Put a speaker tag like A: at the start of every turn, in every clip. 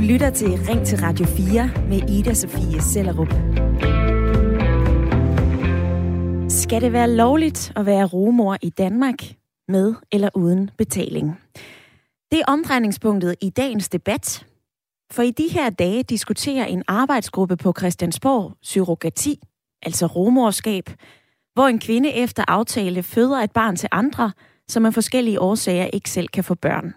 A: Du lytter til Ring til Radio 4 med Ida Sofie Sellerup. Skal det være lovligt at være rumor i Danmark med eller uden betaling? Det er omdrejningspunktet i dagens debat. For i de her dage diskuterer en arbejdsgruppe på Christiansborg surrogati, altså rumorskab, hvor en kvinde efter aftale føder et barn til andre, som af forskellige årsager ikke selv kan få børn.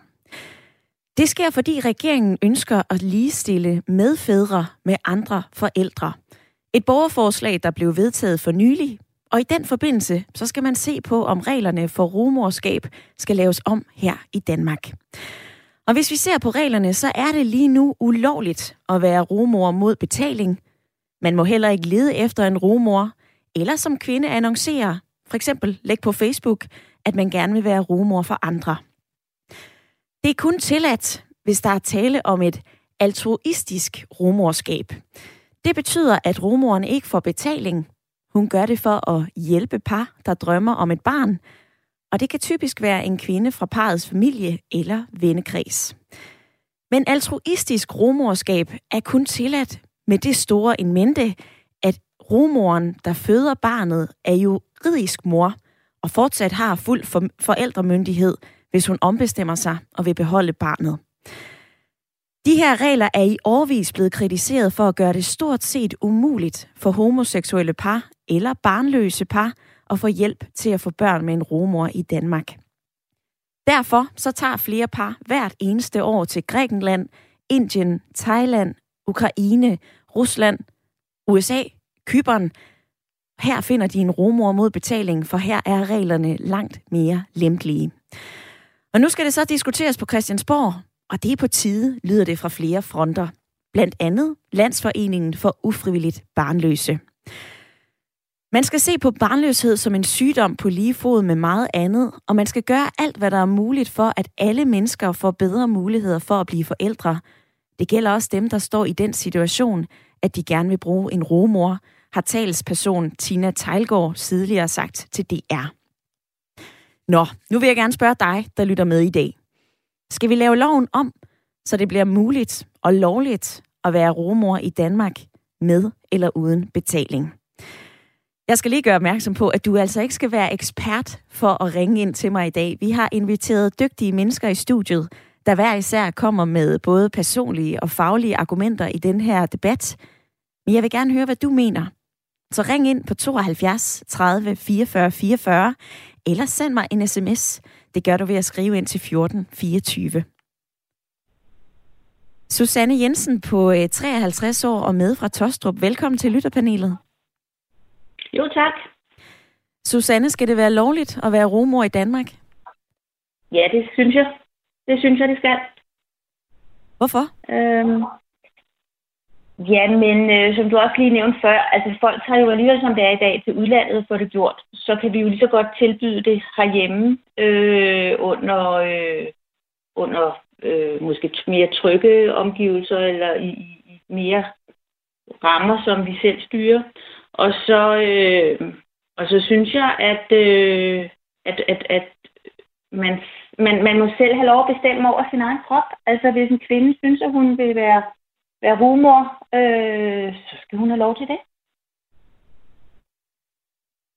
A: Det sker, fordi regeringen ønsker at ligestille medfædre med andre forældre. Et borgerforslag, der blev vedtaget for nylig, og i den forbindelse, så skal man se på, om reglerne for rumorskab skal laves om her i Danmark. Og hvis vi ser på reglerne, så er det lige nu ulovligt at være rumor mod betaling. Man må heller ikke lede efter en rumor, eller som kvinde annoncere, for eksempel læg på Facebook, at man gerne vil være rumor for andre. Det er kun tilladt, hvis der er tale om et altruistisk rumorskab. Det betyder, at rumoren ikke får betaling. Hun gør det for at hjælpe par, der drømmer om et barn, og det kan typisk være en kvinde fra parets familie eller vennekreds. Men altruistisk rumorskab er kun tilladt med det store en mente, at rumoren, der føder barnet, er juridisk mor og fortsat har fuld forældremyndighed, hvis hun ombestemmer sig og vil beholde barnet. De her regler er i årvis blevet kritiseret for at gøre det stort set umuligt for homoseksuelle par eller barnløse par at få hjælp til at få børn med en romor i Danmark. Derfor så tager flere par hvert eneste år til Grækenland, Indien, Thailand, Ukraine, Rusland, USA, Kypern. Her finder de en romor mod betaling, for her er reglerne langt mere lempelige. Og nu skal det så diskuteres på Christiansborg, og det er på tide, lyder det fra flere fronter. Blandt andet Landsforeningen for Ufrivilligt Barnløse. Man skal se på barnløshed som en sygdom på lige fod med meget andet, og man skal gøre alt, hvad der er muligt for, at alle mennesker får bedre muligheder for at blive forældre. Det gælder også dem, der står i den situation, at de gerne vil bruge en romor, har talsperson Tina Tejlgaard tidligere sagt til DR. Nå, nu vil jeg gerne spørge dig, der lytter med i dag. Skal vi lave loven om, så det bliver muligt og lovligt at være romor i Danmark med eller uden betaling? Jeg skal lige gøre opmærksom på, at du altså ikke skal være ekspert for at ringe ind til mig i dag. Vi har inviteret dygtige mennesker i studiet, der hver især kommer med både personlige og faglige argumenter i den her debat. Men jeg vil gerne høre, hvad du mener. Så ring ind på 72 30 44 44, eller send mig en sms. Det gør du ved at skrive ind til 14 24. Susanne Jensen på 53 øh, år og med fra Tostrup. Velkommen til lytterpanelet.
B: Jo, tak.
A: Susanne, skal det være lovligt at være rumor i Danmark?
B: Ja, det synes jeg. Det synes jeg, det skal.
A: Hvorfor?
B: Øhm, ja, men øh, som du også lige nævnte før, altså folk tager jo alligevel, som det er i dag, til udlandet for det gjort. Så kan vi jo lige så godt tilbyde det herhjemme øh, under, øh, under øh, måske mere trygge omgivelser eller i, i mere rammer, som vi selv styrer. Og så, øh, og så synes jeg, at, øh, at, at, at man, man, man må selv have lov at bestemme over sin egen krop. Altså hvis en kvinde synes, at hun vil være, være humor, øh, så skal hun have lov til det.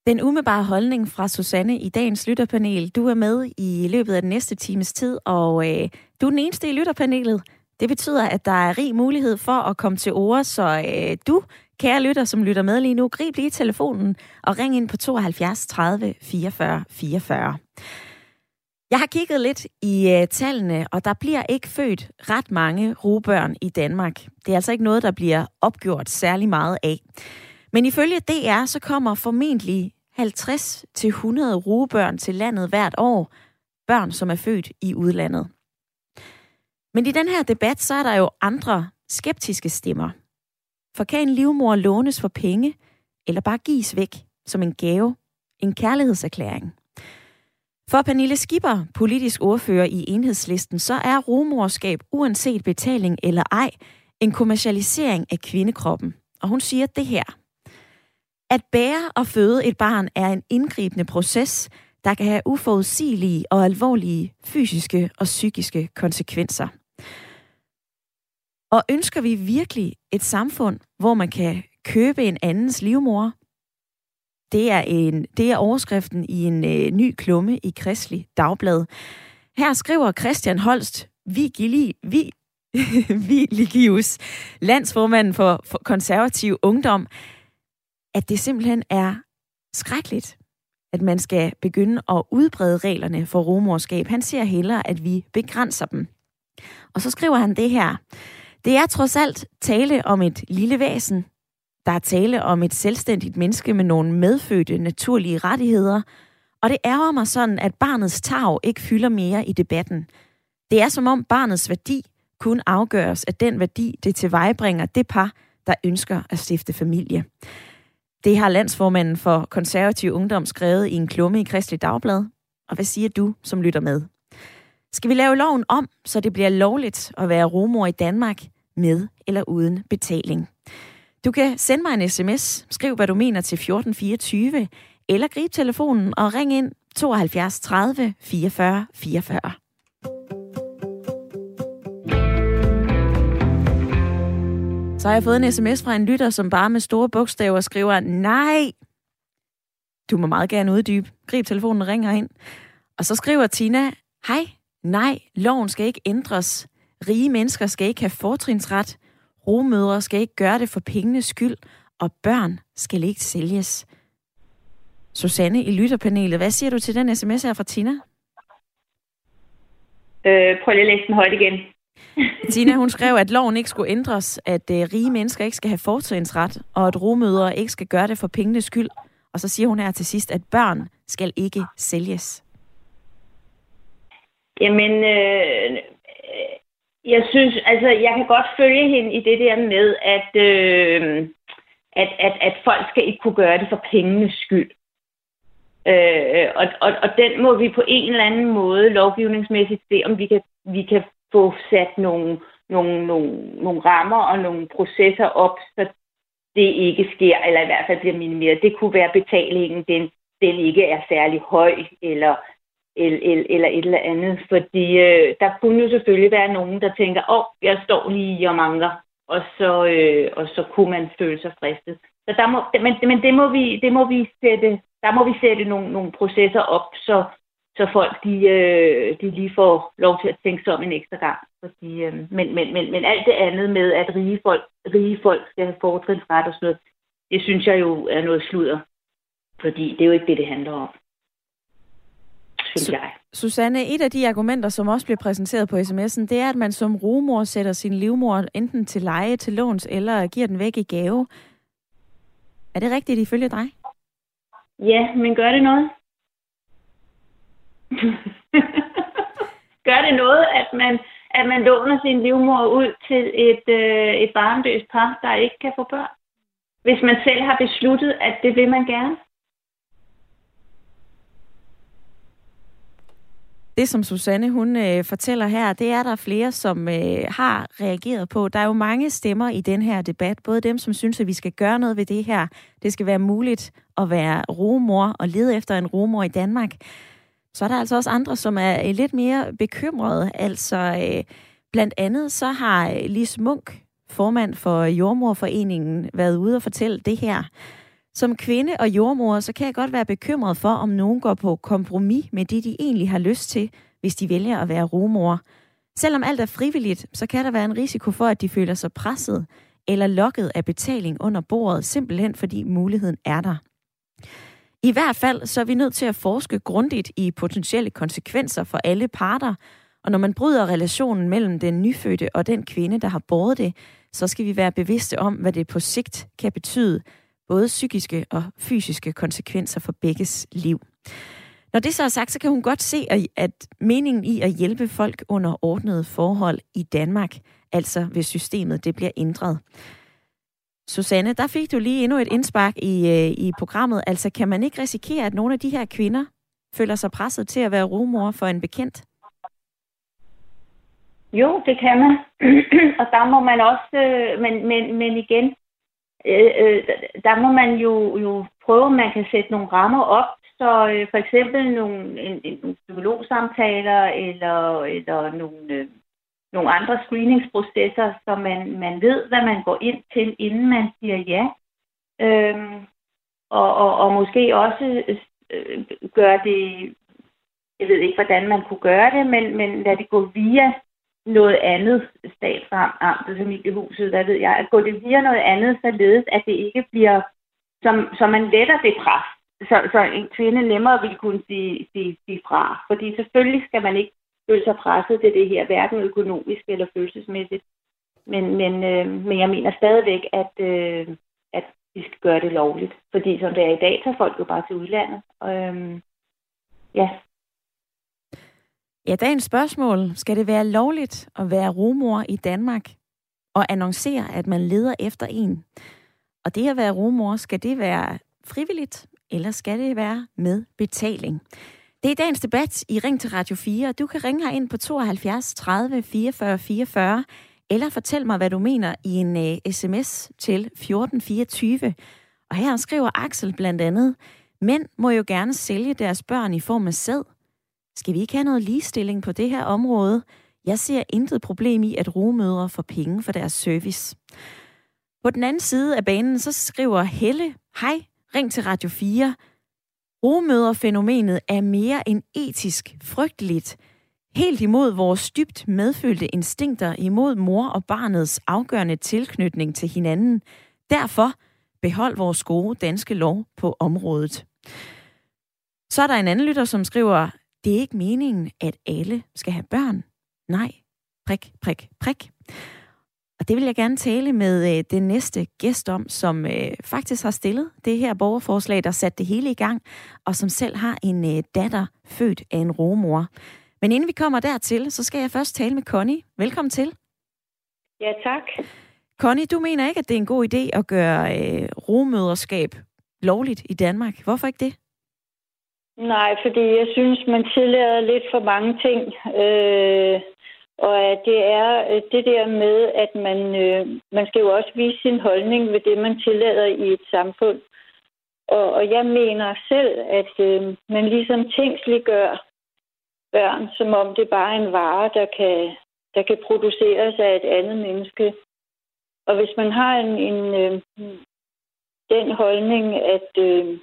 A: Den umiddelbare holdning fra Susanne i dagens lytterpanel. Du er med i løbet af den næste times tid, og øh, du er den eneste i lytterpanelet. Det betyder, at der er rig mulighed for at komme til ord, så øh, du Kære lytter, som lytter med lige nu, grib lige telefonen og ring ind på 72 30 44 44. Jeg har kigget lidt i uh, tallene, og der bliver ikke født ret mange rugebørn i Danmark. Det er altså ikke noget, der bliver opgjort særlig meget af. Men ifølge DR, så kommer formentlig 50-100 rugebørn til landet hvert år. Børn, som er født i udlandet. Men i den her debat, så er der jo andre skeptiske stemmer. For kan en livmor lånes for penge, eller bare gives væk som en gave, en kærlighedserklæring? For Pernille Skipper, politisk ordfører i enhedslisten, så er rumorskab uanset betaling eller ej en kommercialisering af kvindekroppen. Og hun siger det her. At bære og føde et barn er en indgribende proces, der kan have uforudsigelige og alvorlige fysiske og psykiske konsekvenser. Og ønsker vi virkelig et samfund, hvor man kan købe en andens livmor? Det er, en, det er overskriften i en øh, ny klumme i Kristelig Dagblad. Her skriver Christian Holst vi, gili, Vi, vi Ligius, landsformanden for, for konservativ ungdom, at det simpelthen er skrækkeligt, at man skal begynde at udbrede reglerne for romorskab. Han siger hellere, at vi begrænser dem. Og så skriver han det her. Det er trods alt tale om et lille væsen. Der er tale om et selvstændigt menneske med nogle medfødte naturlige rettigheder. Og det ærger mig sådan, at barnets tag ikke fylder mere i debatten. Det er som om barnets værdi kun afgøres af den værdi, det tilvejebringer det par, der ønsker at stifte familie. Det har landsformanden for konservativ ungdom skrevet i en klumme i Kristelig Dagblad. Og hvad siger du, som lytter med? Skal vi lave loven om, så det bliver lovligt at være romor i Danmark med eller uden betaling? Du kan sende mig en sms, skriv hvad du mener til 1424, eller grib telefonen og ring ind 72 30 44 44. Så har jeg fået en sms fra en lytter, som bare med store bogstaver skriver, nej, du må meget gerne uddybe. Grib telefonen og ring ind. Og så skriver Tina, hej, nej, loven skal ikke ændres. Rige mennesker skal ikke have fortrinsret. Romødre skal ikke gøre det for pengenes skyld. Og børn skal ikke sælges. Susanne i lytterpanelet, hvad siger du til den sms her fra Tina?
B: Øh, prøv lige at læse den højt igen.
A: Tina, hun skrev, at loven ikke skulle ændres, at uh, rige mennesker ikke skal have fortrinsret, og at romødre ikke skal gøre det for pengenes skyld. Og så siger hun her til sidst, at børn skal ikke sælges.
B: Jamen, øh, jeg synes, altså, jeg kan godt følge hende i det der med, at, øh, at, at, at folk skal ikke kunne gøre det for pengenes skyld. Øh, og, og, og den må vi på en eller anden måde lovgivningsmæssigt se, om vi kan, vi kan få sat nogle, nogle, nogle, nogle rammer og nogle processer op, så det ikke sker, eller i hvert fald bliver minimeret. Det kunne være betalingen, den, den ikke er særlig høj, eller, eller, eller et eller andet. Fordi øh, der kunne jo selvfølgelig være nogen, der tænker, åh, oh, jeg står lige og mangler, og så, øh, og så kunne man føle sig fristet. Så der må, men, men det må vi, det må vi sætte, der må vi sætte nogle, nogle processer op, så, så folk de, øh, de lige får lov til at tænke sig om en ekstra gang. Fordi, øh, men, men, men, men alt det andet med, at rige folk, rige folk skal have fortrinsret og sådan noget, det synes jeg jo er noget sludder. Fordi det er jo ikke det, det handler om. Synes jeg.
A: Susanne, et af de argumenter, som også bliver præsenteret på sms'en, det er, at man som rumor sætter sin livmor enten til leje, til låns, eller giver den væk i gave. Er det rigtigt ifølge dig?
B: Ja, men gør det noget? Gør det noget, at man, at man låner sin livmor ud til et, øh, et barnløst par, der ikke kan få børn? Hvis man selv har besluttet, at det vil man gerne?
A: Det, som Susanne hun øh, fortæller her, det er der flere, som øh, har reageret på. Der er jo mange stemmer i den her debat. Både dem, som synes, at vi skal gøre noget ved det her. Det skal være muligt at være romor og lede efter en romor i Danmark så er der altså også andre, som er øh, lidt mere bekymrede. Altså, øh, blandt andet så har Lis Munk, formand for Jordmorforeningen, været ude og fortælle det her. Som kvinde og jordmor, så kan jeg godt være bekymret for, om nogen går på kompromis med det, de egentlig har lyst til, hvis de vælger at være rumor. Selvom alt er frivilligt, så kan der være en risiko for, at de føler sig presset eller lokket af betaling under bordet, simpelthen fordi muligheden er der. I hvert fald så er vi nødt til at forske grundigt i potentielle konsekvenser for alle parter, og når man bryder relationen mellem den nyfødte og den kvinde, der har båret det, så skal vi være bevidste om, hvad det på sigt kan betyde, både psykiske og fysiske konsekvenser for begges liv. Når det så er sagt, så kan hun godt se, at meningen i at hjælpe folk under ordnede forhold i Danmark, altså hvis systemet det bliver ændret. Susanne, der fik du lige endnu et indspark i, øh, i programmet. Altså, kan man ikke risikere, at nogle af de her kvinder føler sig presset til at være rumor for en bekendt?
B: Jo, det kan man. og der må man også, øh, men, men, men igen, øh, øh, der må man jo, jo prøve, om man kan sætte nogle rammer op, så øh, for eksempel nogle, en, en, nogle psykologsamtaler eller, eller nogle, øh, nogle andre screeningsprocesser, så man, man ved, hvad man går ind til, inden man siger ja. Øhm, og, og, og måske også øh, gøre det, jeg ved ikke, hvordan man kunne gøre det, men, men lad det gå via noget andet statsramt, og familiehuset, hvad ved jeg, at gå det via noget andet, således at det ikke bliver, som, så man letter det pres, så, så en kvinde nemmere vil kunne sige, sige, sige fra. Fordi selvfølgelig skal man ikke føle sig presset til det her, hverken økonomisk eller følelsesmæssigt. Men, men, øh, men jeg mener stadigvæk, at, øh, at vi skal gøre det lovligt. Fordi som det er i dag, tager folk jo bare til udlandet. Øh, ja.
A: Ja, dagens spørgsmål. Skal det være lovligt at være rumor i Danmark og annoncere, at man leder efter en? Og det at være rumor, skal det være frivilligt, eller skal det være med betaling? Det er dagens debat i Ring til Radio 4. Du kan ringe ind på 72 30 44 44, eller fortæl mig, hvad du mener i en øh, uh, sms til 1424. Og her skriver Axel blandt andet, mænd må jo gerne sælge deres børn i form af sæd. Skal vi ikke have noget ligestilling på det her område? Jeg ser intet problem i, at rumødre får penge for deres service. På den anden side af banen, så skriver Helle, hej, ring til Radio 4. Rumøderfænomenet er mere end etisk frygteligt. Helt imod vores dybt medfølte instinkter imod mor og barnets afgørende tilknytning til hinanden. Derfor behold vores gode danske lov på området. Så er der en anden lytter, som skriver, det er ikke meningen, at alle skal have børn. Nej, prik, prik, prik. Og det vil jeg gerne tale med øh, den næste gæst om, som øh, faktisk har stillet det her borgerforslag, der satte det hele i gang, og som selv har en øh, datter født af en romor. Men inden vi kommer dertil, så skal jeg først tale med Connie. Velkommen til.
C: Ja, tak.
A: Connie, du mener ikke, at det er en god idé at gøre øh, romøderskab lovligt i Danmark. Hvorfor ikke det?
C: Nej, fordi jeg synes, man tillader lidt for mange ting. Øh, og at det er øh, det der med, at man, øh, man skal jo også vise sin holdning ved det, man tillader i et samfund. Og, og jeg mener selv, at øh, man ligesom tænksliggør børn, som om det bare er en vare, der kan, der kan produceres af et andet menneske. Og hvis man har en, en øh, den holdning, at, øh,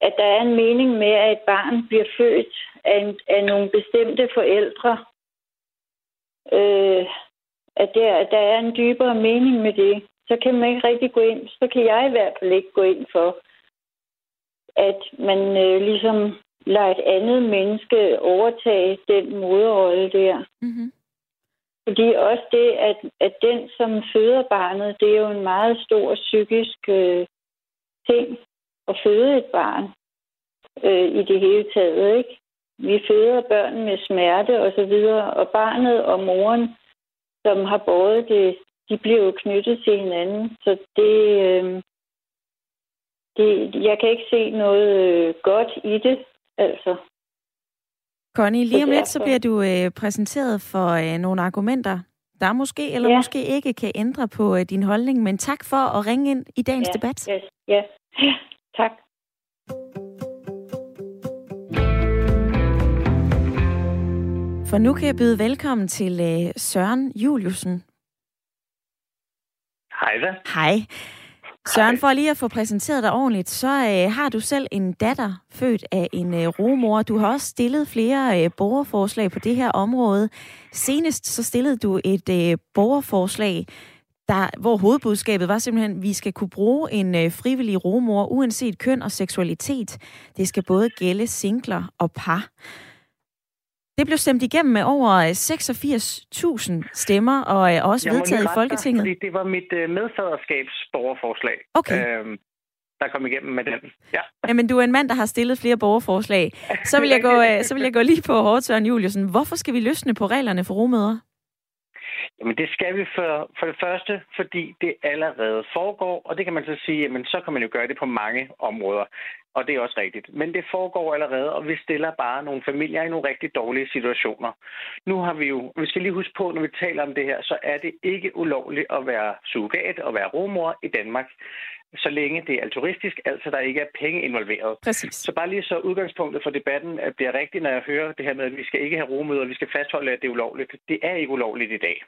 C: at der er en mening med, at et barn bliver født af, en, af nogle bestemte forældre, øh, at, der, at der er en dybere mening med det, så kan man ikke rigtig gå ind, så kan jeg i hvert fald ikke gå ind for, at man øh, ligesom lader et andet menneske overtage den moderrolle der. Mm-hmm. Fordi også det, at, at den, som føder barnet, det er jo en meget stor psykisk øh, ting at føde et barn øh, i det hele taget, ikke? Vi føder børn med smerte og så videre, og barnet og moren, som har båret det, de bliver jo knyttet til hinanden. Så det, øh, det, jeg kan ikke se noget øh, godt i det, altså.
A: Connie, lige om lidt, så bliver du øh, præsenteret for øh, nogle argumenter, der måske eller ja. måske ikke kan ændre på øh, din holdning. Men tak for at ringe ind i dagens
C: ja,
A: debat.
C: Ja, ja, tak.
A: For nu kan jeg byde velkommen til øh, Søren Juliusen.
D: Hej da.
A: Hej. Søren, for lige at få præsenteret dig ordentligt, så øh, har du selv en datter født af en øh, romor. Du har også stillet flere øh, borgerforslag på det her område. Senest så stillede du et øh, borgerforslag, der, hvor hovedbudskabet var simpelthen, at vi skal kunne bruge en øh, frivillig romor, uanset køn og seksualitet. Det skal både gælde singler og par. Det blev stemt igennem med over 86.000 øh, stemmer og er også Jeg vedtaget i Folketinget.
D: Fordi det var mit øh, medfaderskabsborgerforslag.
A: Okay. Øhm,
D: der kom igennem med den. Ja.
A: Jamen, du er en mand, der har stillet flere borgerforslag. Så vil jeg gå, øh, så vil jeg gå lige på Hårdsøren Juliusen. Hvorfor skal vi løsne på reglerne for romøder?
D: Jamen det skal vi for, for det første, fordi det allerede foregår, og det kan man så sige, jamen så kan man jo gøre det på mange områder, og det er også rigtigt. Men det foregår allerede, og vi stiller bare nogle familier i nogle rigtig dårlige situationer. Nu har vi jo, vi skal lige huske på, når vi taler om det her, så er det ikke ulovligt at være surrogat og være romor i Danmark så længe det er altruistisk, altså der ikke er penge involveret.
A: Præcis.
D: Så bare lige så udgangspunktet for debatten bliver rigtigt, når jeg hører det her med, at vi skal ikke have rumøder, vi skal fastholde, at det er ulovligt. Det er ikke ulovligt i dag.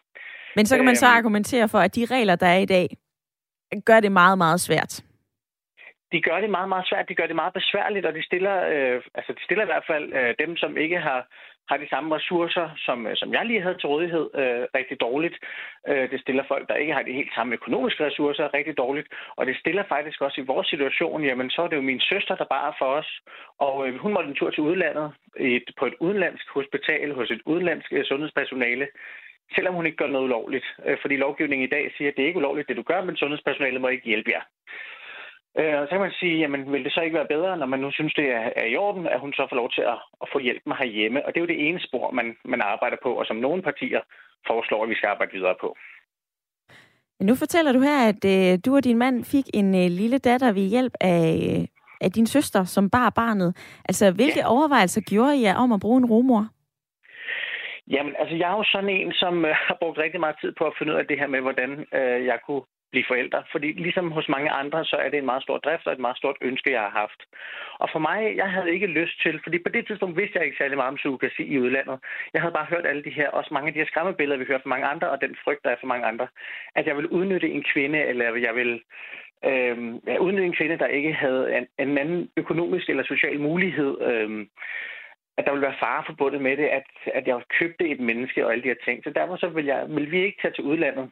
A: Men så kan man så øhm. argumentere for, at de regler, der er i dag, gør det meget, meget svært
D: de gør det meget, meget svært. De gør det meget besværligt, og de stiller, øh, altså de stiller i hvert fald øh, dem, som ikke har, har de samme ressourcer, som, øh, som jeg lige havde til rådighed, øh, rigtig dårligt. Øh, det stiller folk, der ikke har de helt samme økonomiske ressourcer, rigtig dårligt. Og det stiller faktisk også i vores situation, jamen så er det jo min søster, der bare for os. Og øh, hun måtte en tur til udlandet et, på et udenlandsk hospital hos et udenlandsk øh, sundhedspersonale selvom hun ikke gør noget ulovligt. Øh, fordi lovgivningen i dag siger, at det er ikke ulovligt, det du gør, men sundhedspersonalet må ikke hjælpe jer. Øh, og så kan man sige, jamen vil det så ikke være bedre, når man nu synes, det er, er i orden, at hun så får lov til at, at få hjælp med herhjemme. Og det er jo det ene spor, man, man arbejder på, og som nogle partier foreslår, at vi skal arbejde videre på.
A: Nu fortæller du her, at øh, du og din mand fik en øh, lille datter ved hjælp af, øh, af din søster, som bar barnet. Altså, hvilke ja. overvejelser gjorde I om at bruge en rumor?
D: Jamen, altså, jeg er jo sådan en, som øh, har brugt rigtig meget tid på at finde ud af det her med, hvordan øh, jeg kunne blive forældre. Fordi ligesom hos mange andre, så er det en meget stor drift og et meget stort ønske, jeg har haft. Og for mig, jeg havde ikke lyst til, fordi på det tidspunkt vidste jeg ikke særlig meget om surrogasi i udlandet. Jeg havde bare hørt alle de her, også mange af de her skræmmebilleder, vi hører fra mange andre, og den frygt, der er for mange andre, at jeg vil udnytte en kvinde, eller jeg vil øh, ja, udnytte en kvinde, der ikke havde en, en anden økonomisk eller social mulighed, øh, at der ville være fare forbundet med det, at, at jeg købte et menneske og alle de her ting. Så derfor så vil, jeg, vil vi ikke tage til udlandet.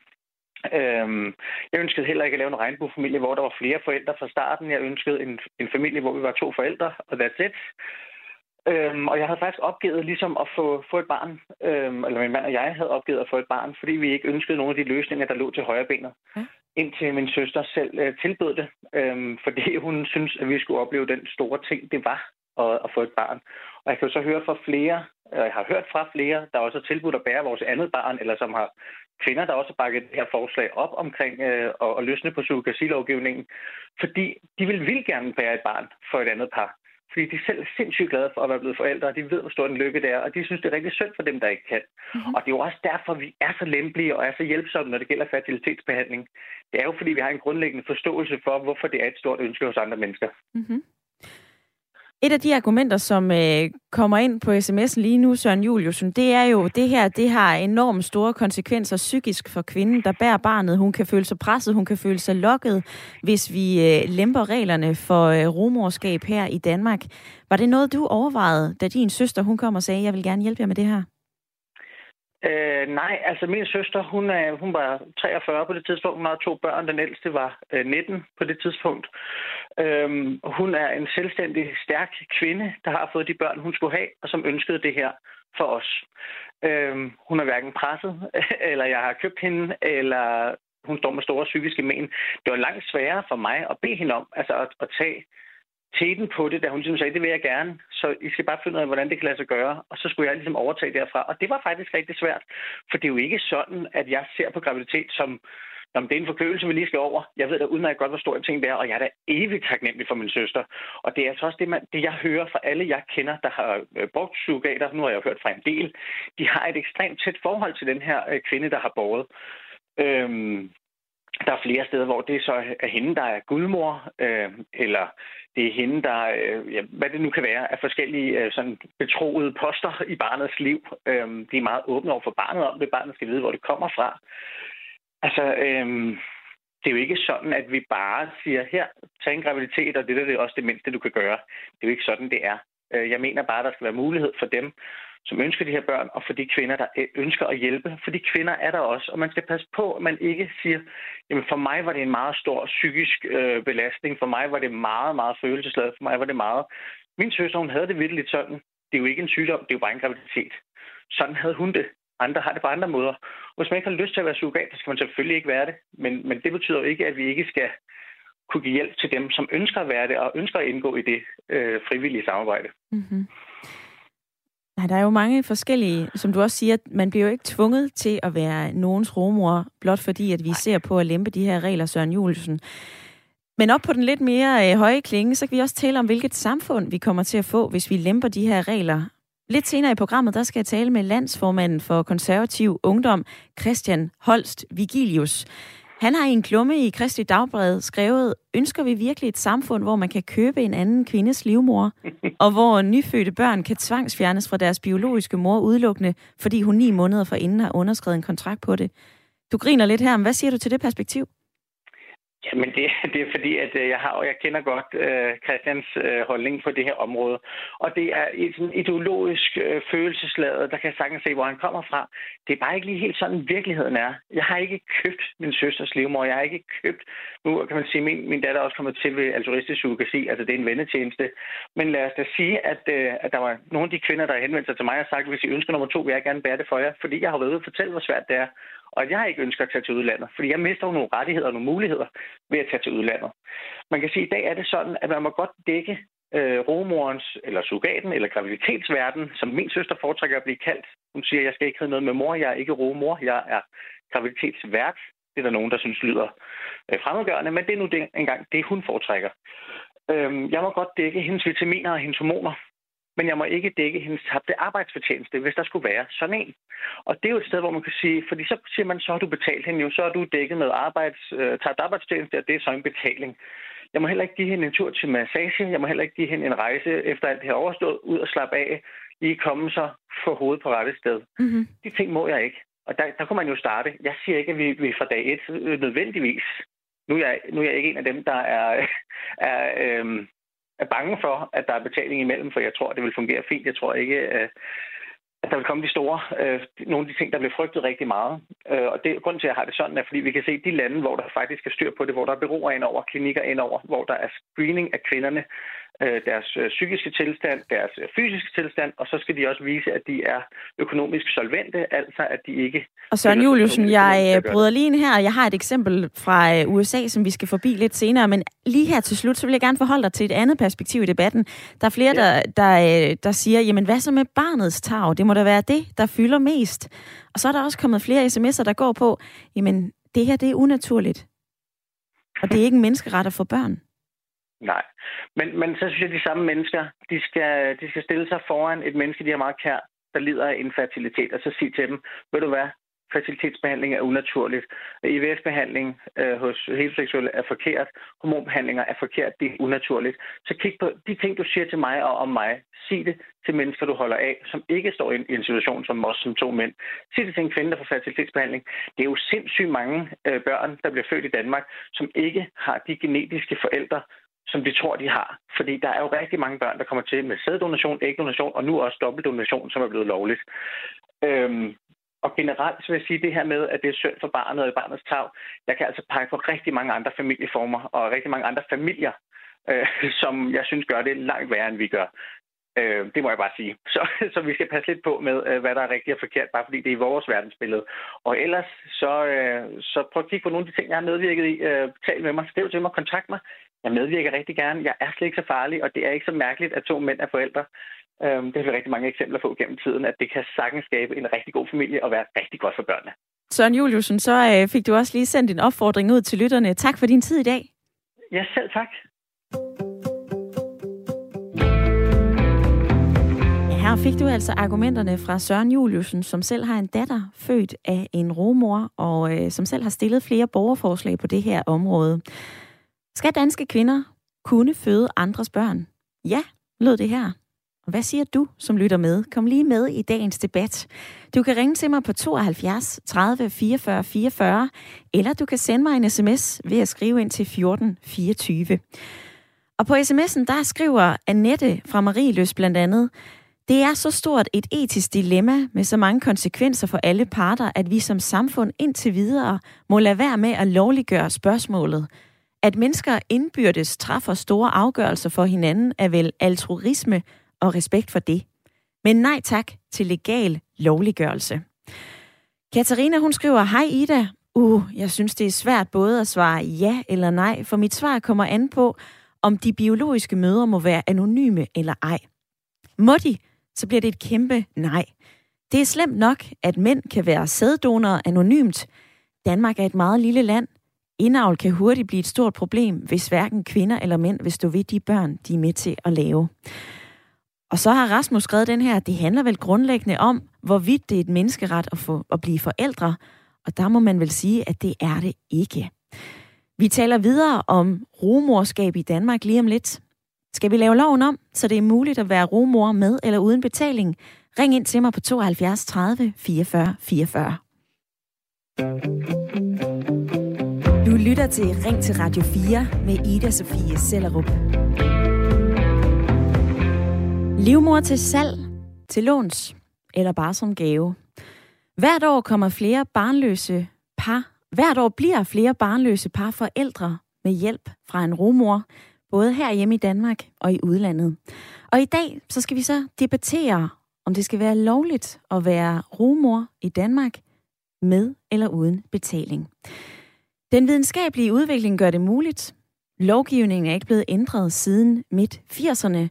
D: Øhm, jeg ønskede heller ikke at lave en regnbuefamilie, hvor der var flere forældre fra starten. Jeg ønskede en, en familie, hvor vi var to forældre, og that's it. Øhm, og jeg havde faktisk opgivet ligesom at få, få et barn, øhm, eller min mand og jeg havde opgivet at få et barn, fordi vi ikke ønskede nogle af de løsninger, der lå til højre benet. Ja. Indtil min søster selv øh, tilbød det, øhm, fordi hun synes, at vi skulle opleve den store ting, det var at, at få et barn. Og jeg kan jo så høre fra flere, jeg har hørt fra flere, der også har tilbudt at bære vores andet barn, eller som har kvinder, der også har bakket det her forslag op omkring øh, at, at løsne på surrogasi-lovgivningen, fordi de vil vildt gerne bære et barn for et andet par. Fordi de selv er sindssygt glade for at være blevet forældre, og de ved, hvor stor en lykke det er, og de synes, det er rigtig synd for dem, der ikke kan. Mm-hmm. Og det er jo også derfor, vi er så lempelige og er så hjælpsomme, når det gælder fertilitetsbehandling. Det er jo, fordi vi har en grundlæggende forståelse for, hvorfor det er et stort ønske hos andre mennesker. Mm-hmm.
A: Et af de argumenter, som øh, kommer ind på sms'en lige nu, Søren Juliusen, det er jo, det her det har enormt store konsekvenser psykisk for kvinden, der bærer barnet. Hun kan føle sig presset, hun kan føle sig lokket, hvis vi øh, lemper reglerne for øh, rumorskab her i Danmark. Var det noget, du overvejede, da din søster hun kom og sagde, jeg vil gerne hjælpe jer med det her?
D: Øh, nej, altså min søster, hun, er, hun var 43 på det tidspunkt. Hun havde to børn. Den ældste var øh, 19 på det tidspunkt. Øh, hun er en selvstændig, stærk kvinde, der har fået de børn, hun skulle have, og som ønskede det her for os. Øh, hun er hverken presset, eller jeg har købt hende, eller hun står med store psykiske men. Det var langt sværere for mig at bede hende om altså at, at tage teten på det, da hun ligesom sagde, det vil jeg gerne. Så I skal bare finde ud af, hvordan det kan lade sig gøre. Og så skulle jeg ligesom overtage derfra. Og det var faktisk rigtig svært. For det er jo ikke sådan, at jeg ser på graviditet som, Nå, det er en forkølelse, vi lige skal over. Jeg ved da udmærket godt, hvor stor en ting det er, og jeg er da evigt taknemmelig for min søster. Og det er altså også det, man, det jeg hører fra alle, jeg kender, der har øh, brugt surrogater. Nu har jeg jo hørt fra en del. De har et ekstremt tæt forhold til den her øh, kvinde, der har båret. Øhm, der er flere steder, hvor det så er hende, der er gudmor, øh, eller det er hende, der, øh, ja, hvad det nu kan være, af forskellige øh, sådan betroede poster i barnets liv. Øh, de er meget åbne over for barnet om det. Barnet skal vide, hvor det kommer fra. Altså, øh, det er jo ikke sådan, at vi bare siger, her, tag en graviditet, og det er det også det mindste, du kan gøre. Det er jo ikke sådan, det er. Øh, jeg mener bare, at der skal være mulighed for dem, som ønsker de her børn, og for de kvinder, der ønsker at hjælpe. For de kvinder er der også, og man skal passe på, at man ikke siger, jamen for mig var det en meget stor psykisk øh, belastning, for mig var det meget, meget følelsesladet, for mig var det meget... Min søster, hun havde det virkelig sådan. Det er jo ikke en sygdom, det er jo bare en graviditet. Sådan havde hun det. Andre har det på andre måder. Og hvis man ikke har lyst til at være surrogat, så skal man selvfølgelig ikke være det. Men, men det betyder jo ikke, at vi ikke skal kunne give hjælp til dem, som ønsker at være det, og ønsker at indgå i det øh, frivillige samarbejde. Mm-hmm.
A: Nej, der er jo mange forskellige, som du også siger, man bliver jo ikke tvunget til at være nogens romor, blot fordi, at vi ser på at lempe de her regler, Søren Julesen. Men op på den lidt mere øh, høje klinge, så kan vi også tale om, hvilket samfund vi kommer til at få, hvis vi lemper de her regler. Lidt senere i programmet, der skal jeg tale med landsformanden for konservativ ungdom, Christian Holst Vigilius. Han har i en klumme i Kristi Dagblad skrevet, ønsker vi virkelig et samfund, hvor man kan købe en anden kvindes livmor, og hvor nyfødte børn kan tvangsfjernes fra deres biologiske mor udelukkende, fordi hun ni måneder forinden har underskrevet en kontrakt på det. Du griner lidt her, men hvad siger du til det perspektiv?
D: Jamen, det, det er fordi, at øh, jeg har, og jeg kender godt øh, Christians øh, holdning på det her område. Og det er et sådan ideologisk øh, følelsesladet, der kan jeg sagtens se, hvor han kommer fra. Det er bare ikke lige helt sådan, virkeligheden er. Jeg har ikke købt min søsters livmor. Jeg har ikke købt... Nu kan man sige, min, min datter er også kommet til ved altruistisk psykologi, altså det er en vennetjeneste. Men lad os da sige, at, øh, at der var nogle af de kvinder, der henvendte sig til mig og sagt, hvis I ønsker nummer to, vil jeg gerne bære det for jer. Fordi jeg har været ude og fortælle, hvor svært det er og at jeg ikke ønsker at tage til udlandet, fordi jeg mister jo nogle rettigheder og nogle muligheder ved at tage til udlandet. Man kan sige, at i dag er det sådan, at man må godt dække øh, romorens, eller surrogaten, eller graviditetsverden, som min søster foretrækker at blive kaldt. Hun siger, at jeg skal ikke have noget med mor, jeg er ikke romor, jeg er graviditetsvært. Det er der nogen, der synes lyder øh, fremmedgørende, men det er nu det, engang det, hun foretrækker. Øh, jeg må godt dække hendes vitaminer og hendes hormoner, men jeg må ikke dække hendes tabte arbejdsfortjeneste, hvis der skulle være sådan en. Og det er jo et sted, hvor man kan sige, fordi så siger man, så har du betalt hende jo, så er du dækket med arbejds, øh, tabt arbejdsfortjeneste, og det er så en betaling. Jeg må heller ikke give hende en tur til massage, jeg må heller ikke give hende en rejse efter alt det her overstået, ud og slappe af, lige komme så for hovedet på rette sted. Mm-hmm. De ting må jeg ikke. Og der, der kunne man jo starte. Jeg siger ikke, at vi, vi fra dag et nødvendigvis. Nu er, jeg, nu er jeg ikke en af dem, der er, er øhm, er bange for, at der er betaling imellem, for jeg tror, det vil fungere fint. Jeg tror ikke, øh, at der vil komme de store, øh, nogle af de ting, der bliver frygtet rigtig meget. Øh, og det, grunden til, at jeg har det sådan, er, fordi vi kan se de lande, hvor der faktisk er styr på det, hvor der er byråer ind over, klinikker ind over, hvor der er screening af kvinderne, deres øh, psykiske tilstand, deres øh, fysiske tilstand, og så skal de også vise, at de er økonomisk solvente, altså at de ikke...
A: Og Søren Juliusen, jeg øh, bryder lige ind her. Jeg har et eksempel fra USA, som vi skal forbi lidt senere, men lige her til slut, så vil jeg gerne forholde dig til et andet perspektiv i debatten. Der er flere, ja. der, der, der siger, jamen hvad så med barnets tag? Det må da være det, der fylder mest. Og så er der også kommet flere sms'er, der går på, jamen det her, det er unaturligt. Og det er ikke en menneskeret at få børn.
D: Nej. Men, men så synes jeg, at de samme mennesker, de skal, de skal stille sig foran et menneske, de har meget kær, der lider af infertilitet, og så sige til dem, ved du hvad, fertilitetsbehandling er unaturligt. IVF-behandling øh, hos heteroseksuelle er forkert. Hormonbehandlinger er forkert. Det er unaturligt. Så kig på de ting, du siger til mig og om mig. Sig det til mennesker, du holder af, som ikke står i en situation som os som to mænd. Sig det til en kvinde, der får fertilitetsbehandling. Det er jo sindssygt mange øh, børn, der bliver født i Danmark, som ikke har de genetiske forældre, som de tror, de har. Fordi der er jo rigtig mange børn, der kommer til med sæddonation, ægdonation og nu også dobbeltdonation, som er blevet lovligt. Øhm, og generelt så vil jeg sige det her med, at det er synd for barnet og barnets tag. Jeg kan altså pege på rigtig mange andre familieformer og rigtig mange andre familier, øh, som jeg synes gør det langt værre, end vi gør. Øh, det må jeg bare sige. Så, så vi skal passe lidt på med, øh, hvad der er rigtigt og forkert, bare fordi det er i vores verdensbillede. Og ellers, så, øh, så prøv at kigge på nogle af de ting, jeg har medvirket i. Øh, tal med mig, skriv til mig, kontakt mig. Jeg medvirker rigtig gerne. Jeg er slet ikke så farlig, og det er ikke så mærkeligt, at to mænd er forældre. Øhm, det har vi rigtig mange eksempler på gennem tiden, at det kan sagtens skabe en rigtig god familie og være rigtig godt for børnene.
A: Søren Juliusen, så øh, fik du også lige sendt en opfordring ud til lytterne. Tak for din tid i dag.
D: Ja, selv tak.
A: Her fik du altså argumenterne fra Søren Juliusen, som selv har en datter født af en romor, og øh, som selv har stillet flere borgerforslag på det her område. Skal danske kvinder kunne føde andres børn? Ja, lød det her. Hvad siger du, som lytter med? Kom lige med i dagens debat. Du kan ringe til mig på 72 30 44 44, eller du kan sende mig en sms ved at skrive ind til 14 24. Og på sms'en, der skriver Annette fra Marieløs blandt andet, det er så stort et etisk dilemma med så mange konsekvenser for alle parter, at vi som samfund indtil videre må lade være med at lovliggøre spørgsmålet. At mennesker indbyrdes træffer store afgørelser for hinanden er vel altruisme og respekt for det. Men nej tak til legal lovliggørelse. Katarina, hun skriver, Hej Ida. Uh, jeg synes, det er svært både at svare ja eller nej, for mit svar kommer an på, om de biologiske mødre må være anonyme eller ej. Må de, så bliver det et kæmpe nej. Det er slemt nok, at mænd kan være sæddonorer anonymt. Danmark er et meget lille land. Indavl kan hurtigt blive et stort problem, hvis hverken kvinder eller mænd vil stå ved de børn, de er med til at lave. Og så har Rasmus skrevet den her, det handler vel grundlæggende om, hvorvidt det er et menneskeret at, få, at blive forældre, Og der må man vel sige, at det er det ikke. Vi taler videre om rumorskab i Danmark lige om lidt. Skal vi lave loven om, så det er muligt at være rumor med eller uden betaling? Ring ind til mig på 72 30 44 44. Du lytter til Ring til Radio 4 med Ida Sofie Sellerup. Livmor til salg, til låns eller bare som gave. Hvert år kommer flere barnløse par, hvert år bliver flere barnløse par forældre med hjælp fra en romor, både her hjemme i Danmark og i udlandet. Og i dag så skal vi så debattere, om det skal være lovligt at være romor i Danmark med eller uden betaling. Den videnskabelige udvikling gør det muligt. Lovgivningen er ikke blevet ændret siden midt 80'erne.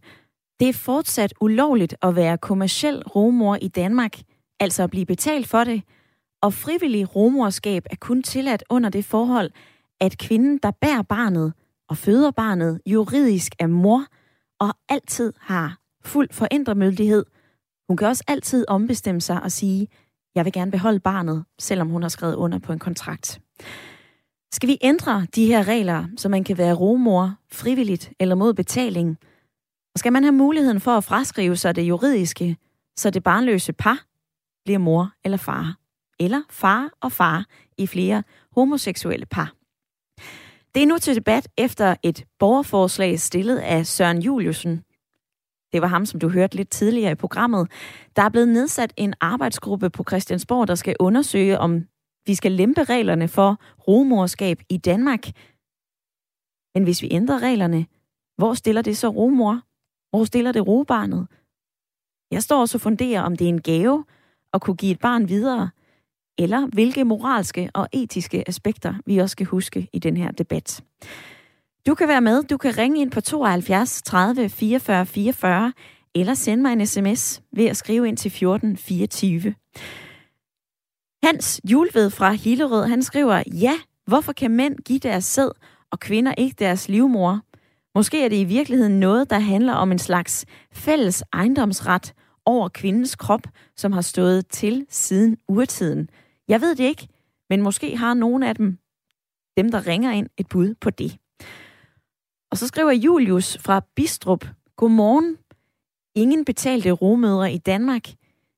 A: Det er fortsat ulovligt at være kommersiel romor i Danmark, altså at blive betalt for det, og frivillig romorskab er kun tilladt under det forhold, at kvinden, der bærer barnet og føder barnet, juridisk er mor og altid har fuld forældremyndighed. Hun kan også altid ombestemme sig og sige, jeg vil gerne beholde barnet, selvom hun har skrevet under på en kontrakt. Skal vi ændre de her regler, så man kan være romor frivilligt eller mod betaling? Og skal man have muligheden for at fraskrive sig det juridiske, så det barnløse par bliver mor eller far? Eller far og far i flere homoseksuelle par? Det er nu til debat efter et borgerforslag stillet af Søren Juliusen. Det var ham, som du hørte lidt tidligere i programmet. Der er blevet nedsat en arbejdsgruppe på Christiansborg, der skal undersøge, om vi skal lempe reglerne for romorskab i Danmark. Men hvis vi ændrer reglerne, hvor stiller det så romor? Hvor stiller det robarnet? Jeg står også og funderer, om det er en gave at kunne give et barn videre, eller hvilke moralske og etiske aspekter vi også skal huske i den her debat. Du kan være med. Du kan ringe ind på 72 30 44 44, eller sende mig en sms ved at skrive ind til 14 24. Hans Julved fra Hillerød, han skriver, ja, hvorfor kan mænd give deres sæd, og kvinder ikke deres livmor? Måske er det i virkeligheden noget, der handler om en slags fælles ejendomsret over kvindens krop, som har stået til siden urtiden. Jeg ved det ikke, men måske har nogen af dem, dem der ringer ind, et bud på det. Og så skriver Julius fra Bistrup, Godmorgen. Ingen betalte romødre i Danmark.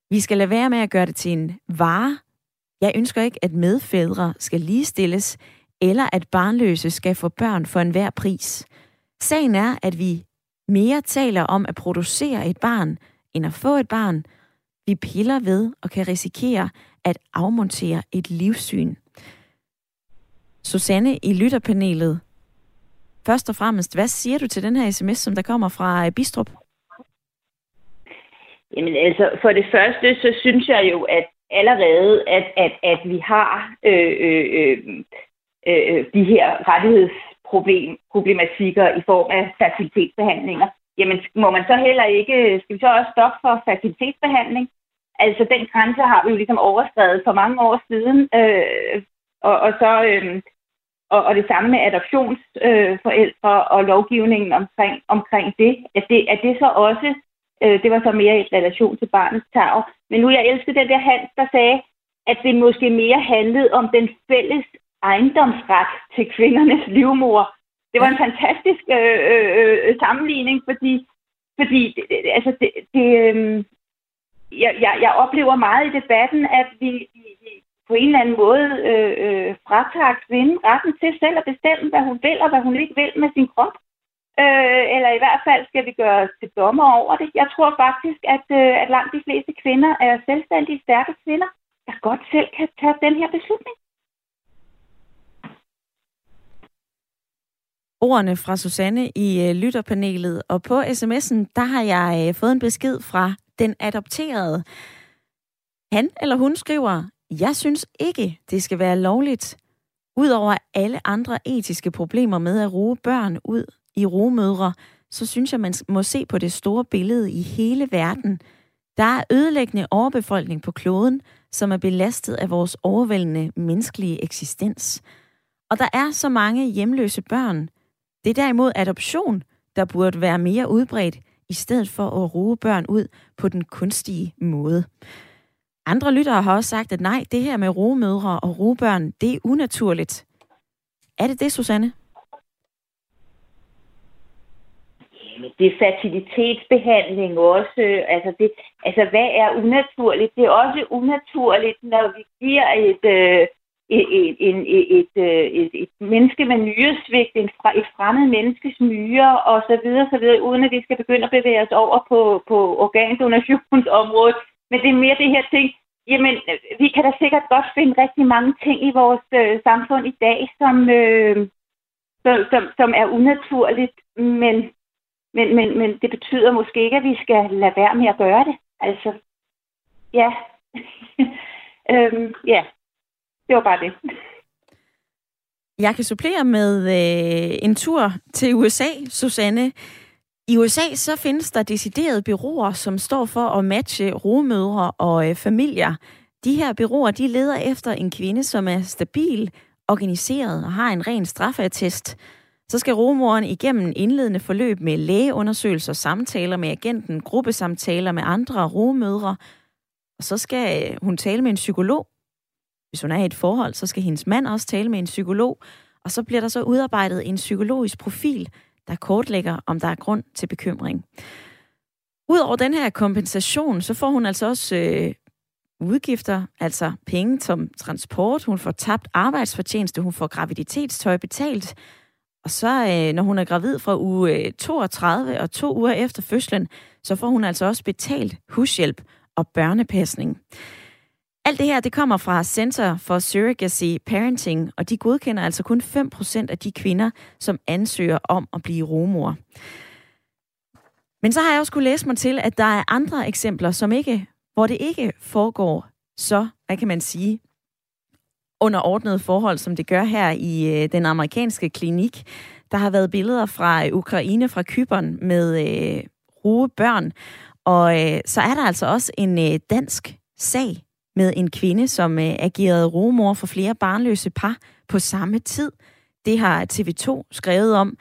A: Vi skal lade være med at gøre det til en vare. Jeg ønsker ikke, at medfædre skal ligestilles, eller at barnløse skal få børn for enhver pris. Sagen er, at vi mere taler om at producere et barn, end at få et barn. Vi piller ved og kan risikere at afmontere et livssyn. Susanne i lytterpanelet. Først og fremmest, hvad siger du til den her sms, som der kommer fra øh, Bistrup?
B: Jamen altså, for det første, så synes jeg jo, at allerede, at, at, at vi har øh, øh, øh, øh, øh de her rettighedsproblematikker i form af fertilitetsbehandlinger, jamen må man så heller ikke, skal vi så også stoppe for fertilitetsbehandling? Altså den grænse har vi jo ligesom overskrevet for mange år siden, øh, og, og så øh, og, og det samme med adoptionsforældre øh, og lovgivningen omkring, omkring det. At det, at det så også Øh, det var så mere i relation til barnets tag. Men nu jeg elsker den der Hans, der sagde, at det måske mere handlede om den fælles ejendomsret til kvindernes livmor. Det var en fantastisk øh, øh, øh, sammenligning, fordi, fordi altså det, det, øh, jeg, jeg, jeg oplever meget i debatten, at vi, vi på en eller anden måde øh, øh, fratager kvinden retten til selv at bestemme, hvad hun vil og hvad hun ikke vil med sin krop. Øh, eller i hvert fald skal vi gøre os til dommer over det. Jeg tror faktisk, at, øh, at langt de fleste kvinder er selvstændige, stærke kvinder, der godt selv kan tage den her beslutning.
A: Ordene fra Susanne i øh, lytterpanelet, og på sms'en, der har jeg øh, fået en besked fra den adopterede. Han eller hun skriver, jeg synes ikke, det skal være lovligt, Udover alle andre etiske problemer med at ruge børn ud i romødre, så synes jeg, man må se på det store billede i hele verden. Der er ødelæggende overbefolkning på kloden, som er belastet af vores overvældende menneskelige eksistens. Og der er så mange hjemløse børn. Det er derimod adoption, der burde være mere udbredt, i stedet for at roe børn ud på den kunstige måde. Andre lyttere har også sagt, at nej, det her med roemødre og roebørn, det er unaturligt. Er det det, Susanne?
B: Det er fertilitetsbehandling også. Altså, det, altså, hvad er unaturligt? Det er også unaturligt, når vi giver et, øh, et, et, et, et, øh, et, et menneske med nyresvigt, en fra, et fremmed menneskes nyre og så videre, så videre, uden at vi skal begynde at bevæge os over på, på organdonationsområdet. Men det er mere det her ting, jamen, vi kan da sikkert godt finde rigtig mange ting i vores øh, samfund i dag, som, øh, som, som, som er unaturligt, men men, men, men det betyder måske ikke, at vi skal lade være med at gøre det. Altså, ja. øhm, ja, det var bare det.
A: Jeg kan supplere med øh, en tur til USA, Susanne. I USA så findes der deciderede byråer, som står for at matche rogemødre og øh, familier. De her byråer, de leder efter en kvinde, som er stabil, organiseret og har en ren straffeattest. Så skal romoren igennem indledende forløb med lægeundersøgelser, samtaler med agenten, gruppesamtaler med andre romødre, og så skal øh, hun tale med en psykolog. Hvis hun er i et forhold, så skal hendes mand også tale med en psykolog, og så bliver der så udarbejdet en psykologisk profil, der kortlægger, om der er grund til bekymring. Udover den her kompensation, så får hun altså også øh, udgifter, altså penge som transport, hun får tabt arbejdsfortjeneste, hun får graviditetstøj betalt, og så, øh, når hun er gravid fra uge øh, 32 og to uger efter fødslen, så får hun altså også betalt hushjælp og børnepasning. Alt det her, det kommer fra Center for Surrogacy Parenting, og de godkender altså kun 5% af de kvinder, som ansøger om at blive romor. Men så har jeg også kunne læse mig til, at der er andre eksempler, som ikke, hvor det ikke foregår så, hvad kan man sige, under ordnede forhold, som det gør her i øh, den amerikanske klinik. Der har været billeder fra øh, Ukraine, fra Kypern med øh, ruge børn. Og øh, så er der altså også en øh, dansk sag med en kvinde, som øh, agerede rumor for flere barnløse par på samme tid. Det har TV2 skrevet om.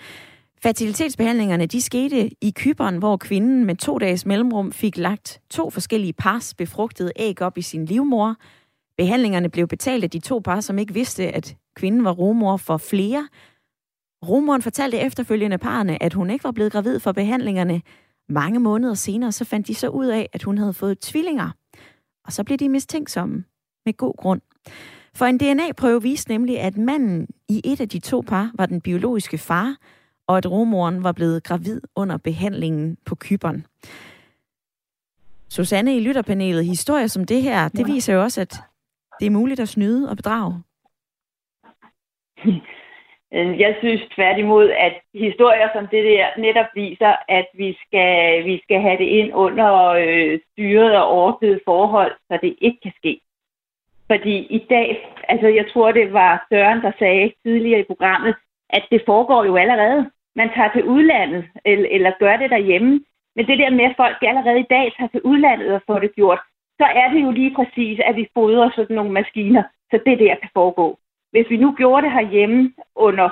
A: Fertilitetsbehandlingerne de skete i Kyberen, hvor kvinden med to dages mellemrum fik lagt to forskellige pars befrugtede æg op i sin livmor, Behandlingerne blev betalt af de to par, som ikke vidste, at kvinden var rumor for flere. Rumoren fortalte efterfølgende parerne, at hun ikke var blevet gravid for behandlingerne. Mange måneder senere så fandt de så ud af, at hun havde fået tvillinger. Og så blev de mistænksomme med god grund. For en DNA-prøve viste nemlig, at manden i et af de to par var den biologiske far, og at rumoren var blevet gravid under behandlingen på kyberen. Susanne i lytterpanelet, historier som det her, det viser jo også, at det er muligt at snyde og bedrage?
B: Øh, jeg synes tværtimod, at historier som det der netop viser, at vi skal, vi skal have det ind under øh, styret og ordnet forhold, så det ikke kan ske. Fordi i dag, altså jeg tror, det var Søren, der sagde tidligere i programmet, at det foregår jo allerede. Man tager til udlandet, eller, eller gør det derhjemme. Men det der med, at folk allerede i dag tager til udlandet og får det gjort, så er det jo lige præcis, at vi fodrer sådan nogle maskiner, så det der kan foregå. Hvis vi nu gjorde det herhjemme under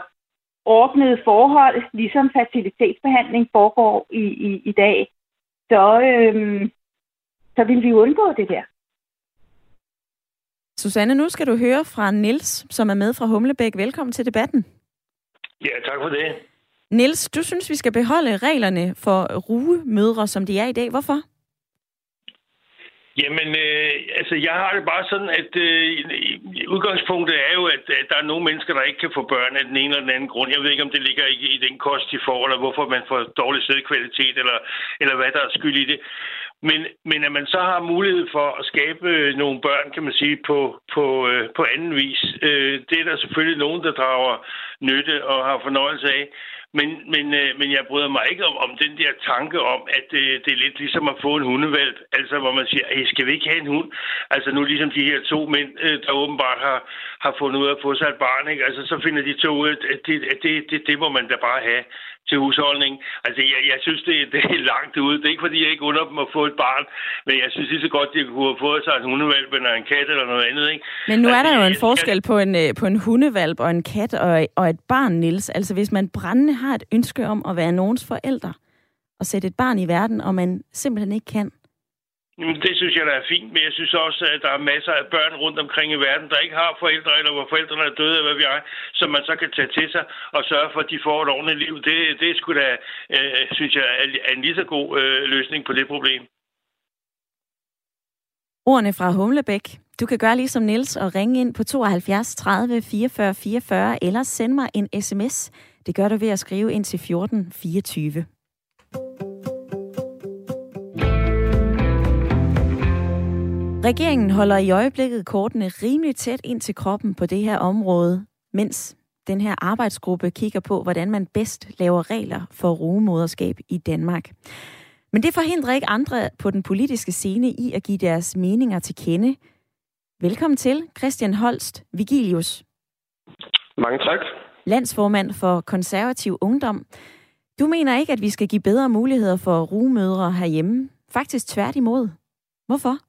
B: ordnede forhold, ligesom facilitetsbehandling foregår i, i, i dag, så, øhm, så vil vi undgå det der.
A: Susanne, nu skal du høre fra Nils, som er med fra Humlebæk. Velkommen til debatten.
E: Ja, tak for det.
A: Nils, du synes, vi skal beholde reglerne for rugemødre, som de er i dag. Hvorfor?
E: Jamen, øh, altså, jeg har det bare sådan, at øh, udgangspunktet er jo, at, at der er nogle mennesker, der ikke kan få børn af den ene eller den anden grund. Jeg ved ikke, om det ligger i, i den kost, de får, eller hvorfor man får dårlig sædkvalitet, eller, eller hvad der er skyld i det. Men, men at man så har mulighed for at skabe øh, nogle børn, kan man sige, på, på, øh, på anden vis, øh, det er der selvfølgelig nogen, der drager nytte og har fornøjelse af. Men, men, øh, men jeg bryder mig ikke om, om den der tanke om, at øh, det er lidt ligesom at få en hundevalg. Altså, hvor man siger, hey, skal vi ikke have en hund? Altså nu ligesom de her to mænd, øh, der åbenbart har, har fundet ud af at få sig et barn, ikke? Altså så finder de to ud, at det, at det, det, det må man da bare have til husholdning. Altså, jeg, jeg synes, det, det er langt ude. Det er ikke, fordi jeg ikke under dem at få et barn, men jeg synes lige så godt, de kunne have fået sig en hundevalp eller en kat eller noget andet, ikke?
A: Men nu altså, er der jo en forskel på en, øh, på en hundevalp og en kat og, og et barn, Nils. Altså, hvis man brændende har et ønske om at være nogens forældre og sætte et barn i verden, og man simpelthen ikke kan,
E: det synes jeg, der er fint, men jeg synes også, at der er masser af børn rundt omkring i verden, der ikke har forældre, eller hvor forældrene er døde, hvad vi er, som man så kan tage til sig og sørge for, at de får et ordentligt liv. Det, det er sgu da, øh, synes jeg, er en lige så god øh, løsning på det problem.
A: Ordene fra Humlebæk. Du kan gøre ligesom Niels og ringe ind på 72 30 44 44, eller sende mig en sms. Det gør du ved at skrive ind til 14 24. Regeringen holder i øjeblikket kortene rimelig tæt ind til kroppen på det her område, mens den her arbejdsgruppe kigger på, hvordan man bedst laver regler for rugemoderskab i Danmark. Men det forhindrer ikke andre på den politiske scene i at give deres meninger til kende. Velkommen til, Christian Holst Vigilius.
F: Mange tak.
A: Landsformand for konservativ ungdom. Du mener ikke, at vi skal give bedre muligheder for rugemødre herhjemme. Faktisk tværtimod. Hvorfor?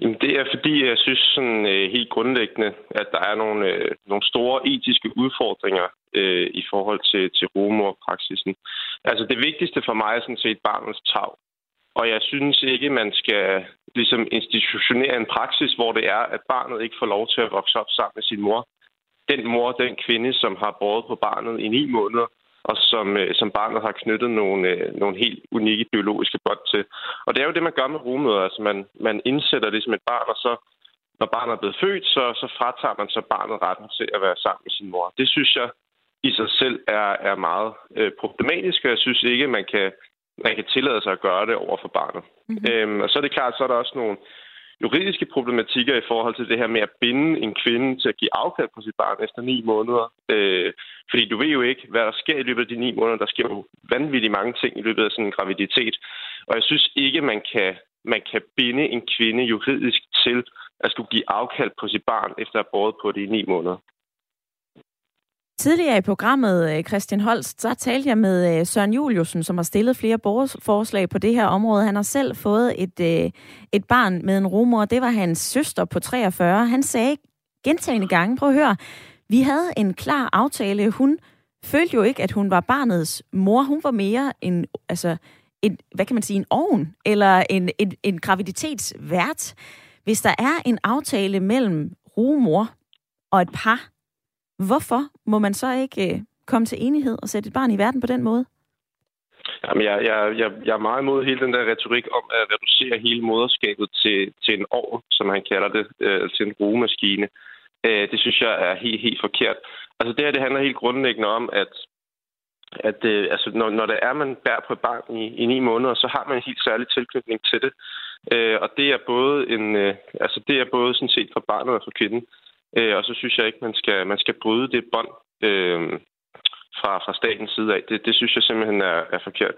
F: Jamen, det er fordi, jeg synes sådan øh, helt grundlæggende, at der er nogle, øh, nogle store etiske udfordringer øh, i forhold til, til rumorpraksisen. Altså det vigtigste for mig er sådan set barnets tag. Og jeg synes ikke, man skal ligesom institutionere en praksis, hvor det er, at barnet ikke får lov til at vokse op sammen med sin mor. Den mor, den kvinde, som har båret på barnet i ni måneder, og som, øh, som barnet har knyttet nogle, øh, nogle helt unikke biologiske bånd til. Og det er jo det, man gør med rummøder. Altså man, man indsætter det som et barn, og så når barnet er blevet født, så, så fratager man så barnet retten til at være sammen med sin mor. Det synes jeg i sig selv er, er meget øh, problematisk, og jeg synes ikke, man kan, man kan tillade sig at gøre det over for barnet. Mm-hmm. Øhm, og så er det klart, så er der også nogle juridiske problematikker i forhold til det her med at binde en kvinde til at give afkald på sit barn efter ni måneder. Øh, fordi du ved jo ikke, hvad der sker i løbet af de ni måneder. Der sker jo vanvittigt mange ting i løbet af sådan en graviditet. Og jeg synes ikke, man kan, man kan binde en kvinde juridisk til at skulle give afkald på sit barn efter at have båret på det i ni måneder.
A: Tidligere i programmet, øh, Christian Holst, så talte jeg med øh, Søren Juliusen, som har stillet flere borgerforslag på det her område. Han har selv fået et, øh, et barn med en rumor. Det var hans søster på 43. Han sagde gentagende gange, prøv at høre, vi havde en klar aftale. Hun følte jo ikke, at hun var barnets mor. Hun var mere en, altså, en, hvad kan man sige, en ovn, eller en, en, en graviditetsvært. Hvis der er en aftale mellem rumor og et par, Hvorfor må man så ikke øh, komme til enighed og sætte et barn i verden på den måde?
F: Jamen, jeg, jeg, jeg, jeg er meget imod hele den der retorik om at reducere hele moderskabet til, til en år, som han kalder det, øh, til en rugemaskine. Øh, det synes jeg er helt, helt forkert. Altså det her, det handler helt grundlæggende om, at, at øh, altså, når, når det er, man bærer på et barn i, i ni måneder, så har man en helt særlig tilknytning til det. Øh, og det er både en, øh, altså det er både sådan set for barnet og for kvinden. Øh, og så synes jeg ikke, man skal, man skal bryde det bånd øh, fra, fra statens side af. Det, det synes jeg simpelthen er, er forkert.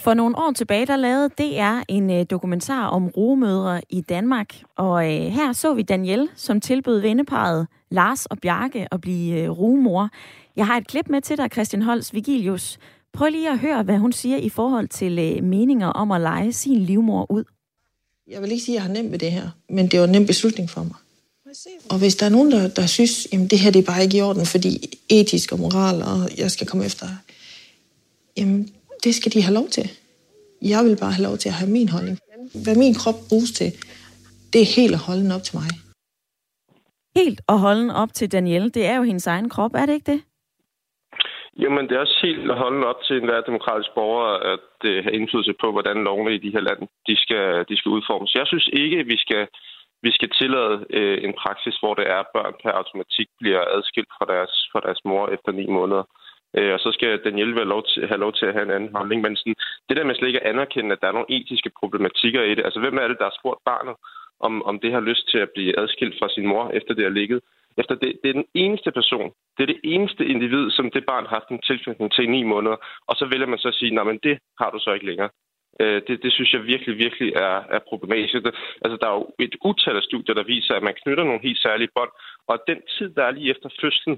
A: For nogle år tilbage, der lavede DR en øh, dokumentar om rogemødre i Danmark. Og øh, her så vi Danielle, som tilbød venneparet Lars og Bjarke at blive øh, rugemor. Jeg har et klip med til dig, Christian Holst Vigilius. Prøv lige at høre, hvad hun siger i forhold til øh, meninger om at lege sin livmor ud.
G: Jeg vil ikke sige, at jeg har nemt ved det her, men det var en nem beslutning for mig. Og hvis der er nogen, der, der synes, at det her det er bare ikke i orden, fordi etisk og moral, og jeg skal komme efter, jamen det skal de have lov til. Jeg vil bare have lov til at have min holdning. Hvad min krop bruges til, det er helt at holde op til mig.
A: Helt at holde op til Danielle, det er jo hendes egen krop, er det ikke det?
F: Jamen, det er også helt at holde op til enhver demokratisk borger at uh, have indflydelse på, hvordan lovene i de her lande de skal, de skal udformes. Jeg synes ikke, at vi skal vi skal tillade øh, en praksis, hvor det er, at børn per automatik bliver adskilt fra deres, fra deres mor efter ni måneder. Øh, og så skal Danielle have lov, til, have lov til at have en anden holdning. Men sådan, det der med slet ikke at anerkende, at der er nogle etiske problematikker i det. Altså, hvem er det, der har spurgt barnet, om, om det har lyst til at blive adskilt fra sin mor, efter det har ligget? Efter det, det er den eneste person, det er det eneste individ, som det barn har haft en tilknytning til i ni måneder. Og så vælger man så at sige, nej, men det har du så ikke længere. Øh, det, det synes jeg virkelig, virkelig er, er problematisk. Altså, der er jo et utal af studier, der viser, at man knytter nogle helt særlige bånd, og den tid, der er lige efter fødslen,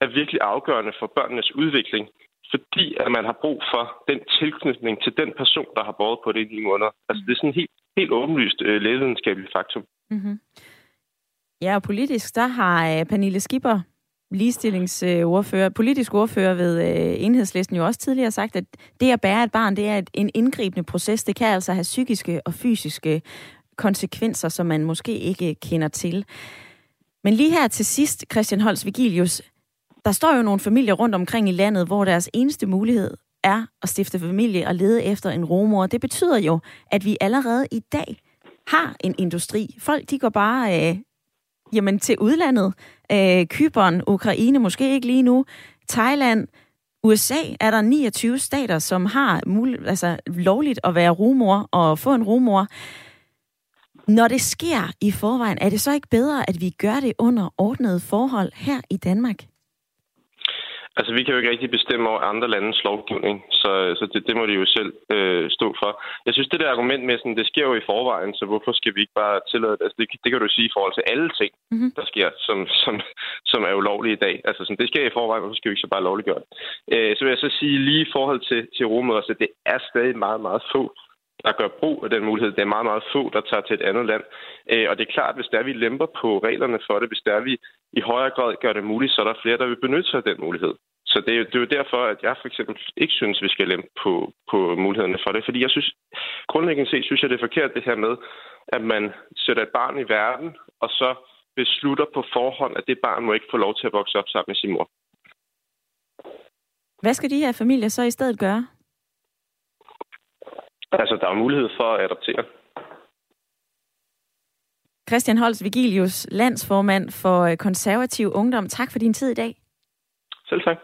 F: er virkelig afgørende for børnenes udvikling, fordi at man har brug for den tilknytning til den person, der har båret på det i de måneder. Altså, det er sådan helt, helt åbenlyst øh, lægevidenskabeligt faktum.
A: Mm-hmm. Ja, og politisk, der har øh, Pernille Skipper ligestillingsordfører, politisk ordfører ved øh, enhedslisten jo også tidligere sagt, at det at bære et barn, det er en indgribende proces. Det kan altså have psykiske og fysiske konsekvenser, som man måske ikke kender til. Men lige her til sidst, Christian Holst Vigilius, der står jo nogle familier rundt omkring i landet, hvor deres eneste mulighed er at stifte familie og lede efter en romor. Det betyder jo, at vi allerede i dag har en industri. Folk, de går bare øh, jamen, til udlandet. Øh, Kyberen, Ukraine, måske ikke lige nu. Thailand, USA er der 29 stater, som har mul- altså, lovligt at være rumor og få en rumor. Når det sker i forvejen, er det så ikke bedre, at vi gør det under ordnede forhold her i Danmark?
F: Altså, vi kan jo ikke rigtig bestemme over andre landes lovgivning, så, så det, det må de jo selv øh, stå for. Jeg synes, det der argument med, sådan, det sker jo i forvejen, så hvorfor skal vi ikke bare tillade det? Altså, det, det kan du sige i forhold til alle ting, mm-hmm. der sker, som, som, som er ulovlige i dag. Altså, sådan, det sker i forvejen, hvorfor skal vi ikke så bare lovliggøre det? Øh, så vil jeg så sige lige i forhold til, til rummøder, så det er stadig meget, meget få, der gør brug af den mulighed. Det er meget, meget få, der tager til et andet land. Øh, og det er klart, hvis der vi lemper på reglerne for det, hvis der vi i højere grad gør det muligt, så er der flere, der vil benytte sig af den mulighed. Så det er, jo, det er jo derfor, at jeg for eksempel ikke synes, vi skal lempe på, på mulighederne for det. Fordi jeg synes, grundlæggende set, synes jeg, det er forkert det her med, at man sætter et barn i verden, og så beslutter på forhånd, at det barn må ikke få lov til at vokse op sammen med sin mor.
A: Hvad skal de her familier så i stedet gøre?
F: Altså, der er mulighed for at adoptere.
A: Christian Holst Vigilius, landsformand for konservativ ungdom. Tak for din tid i dag.
F: Selv tak.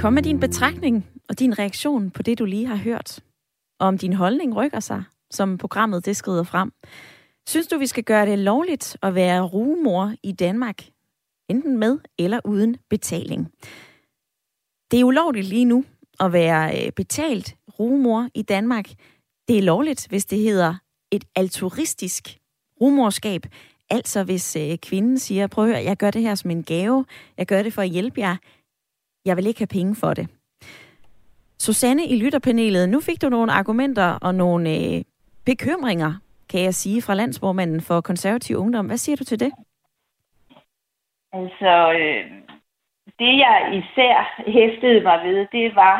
A: Kom med din betragtning og din reaktion på det, du lige har hørt. Og om din holdning rykker sig, som programmet det skrider frem. Synes du, vi skal gøre det lovligt at være rugemor i Danmark? Enten med eller uden betaling. Det er ulovligt lige nu at være øh, betalt rumor i Danmark. Det er lovligt, hvis det hedder et altruistisk rumorskab. Altså hvis øh, kvinden siger, prøv at høre, jeg gør det her som en gave, jeg gør det for at hjælpe jer, jeg vil ikke have penge for det. Susanne i lytterpanelet, nu fik du nogle argumenter og nogle øh, bekymringer, kan jeg sige, fra landsformanden for konservativ ungdom. Hvad siger du til det?
B: Altså, øh, det jeg især hæftede mig ved, det var...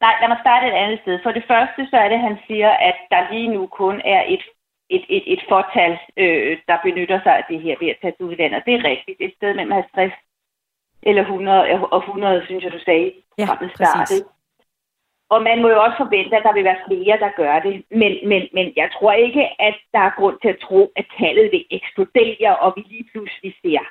B: Nej, lad mig starte et andet sted. For det første, så er det, at han siger, at der lige nu kun er et, et, et, et fortal, øh, der benytter sig af det her ved at tage til udlandet. Det er rigtigt. Et sted mellem 50 eller 100, og 100, synes jeg, du sagde.
A: Ja, præcis.
B: Og man må jo også forvente, at der vil være flere, der gør det. Men, men, men jeg tror ikke, at der er grund til at tro, at tallet vil eksplodere, og vi lige pludselig ser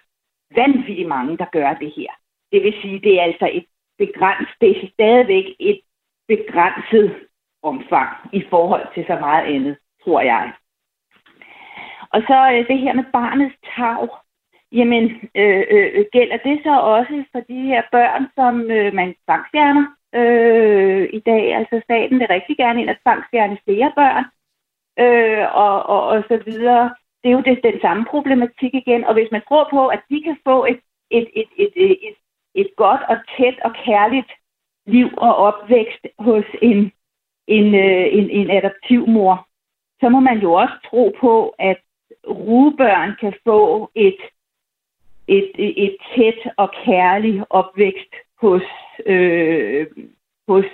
B: vanvittigt mange, der gør det her. Det vil sige, det er altså et begrænset, det er stadigvæk et begrænset omfang i forhold til så meget andet, tror jeg. Og så øh, det her med barnets tag. Jamen, øh, øh, øh, gælder det så også for de her børn, som øh, man tvangsfjerner øh, i dag? Altså staten vil rigtig gerne ind at tvangsfjerne flere børn øh, og, og, og så videre. Det er jo det, den samme problematik igen. Og hvis man tror på, at de kan få et, et, et, et, et, et godt og tæt og kærligt liv og opvækst hos en, en, øh, en, en adoptivmor, så må man jo også tro på, at rugebørn kan få et, et, et tæt og kærligt opvækst hos, øh, hos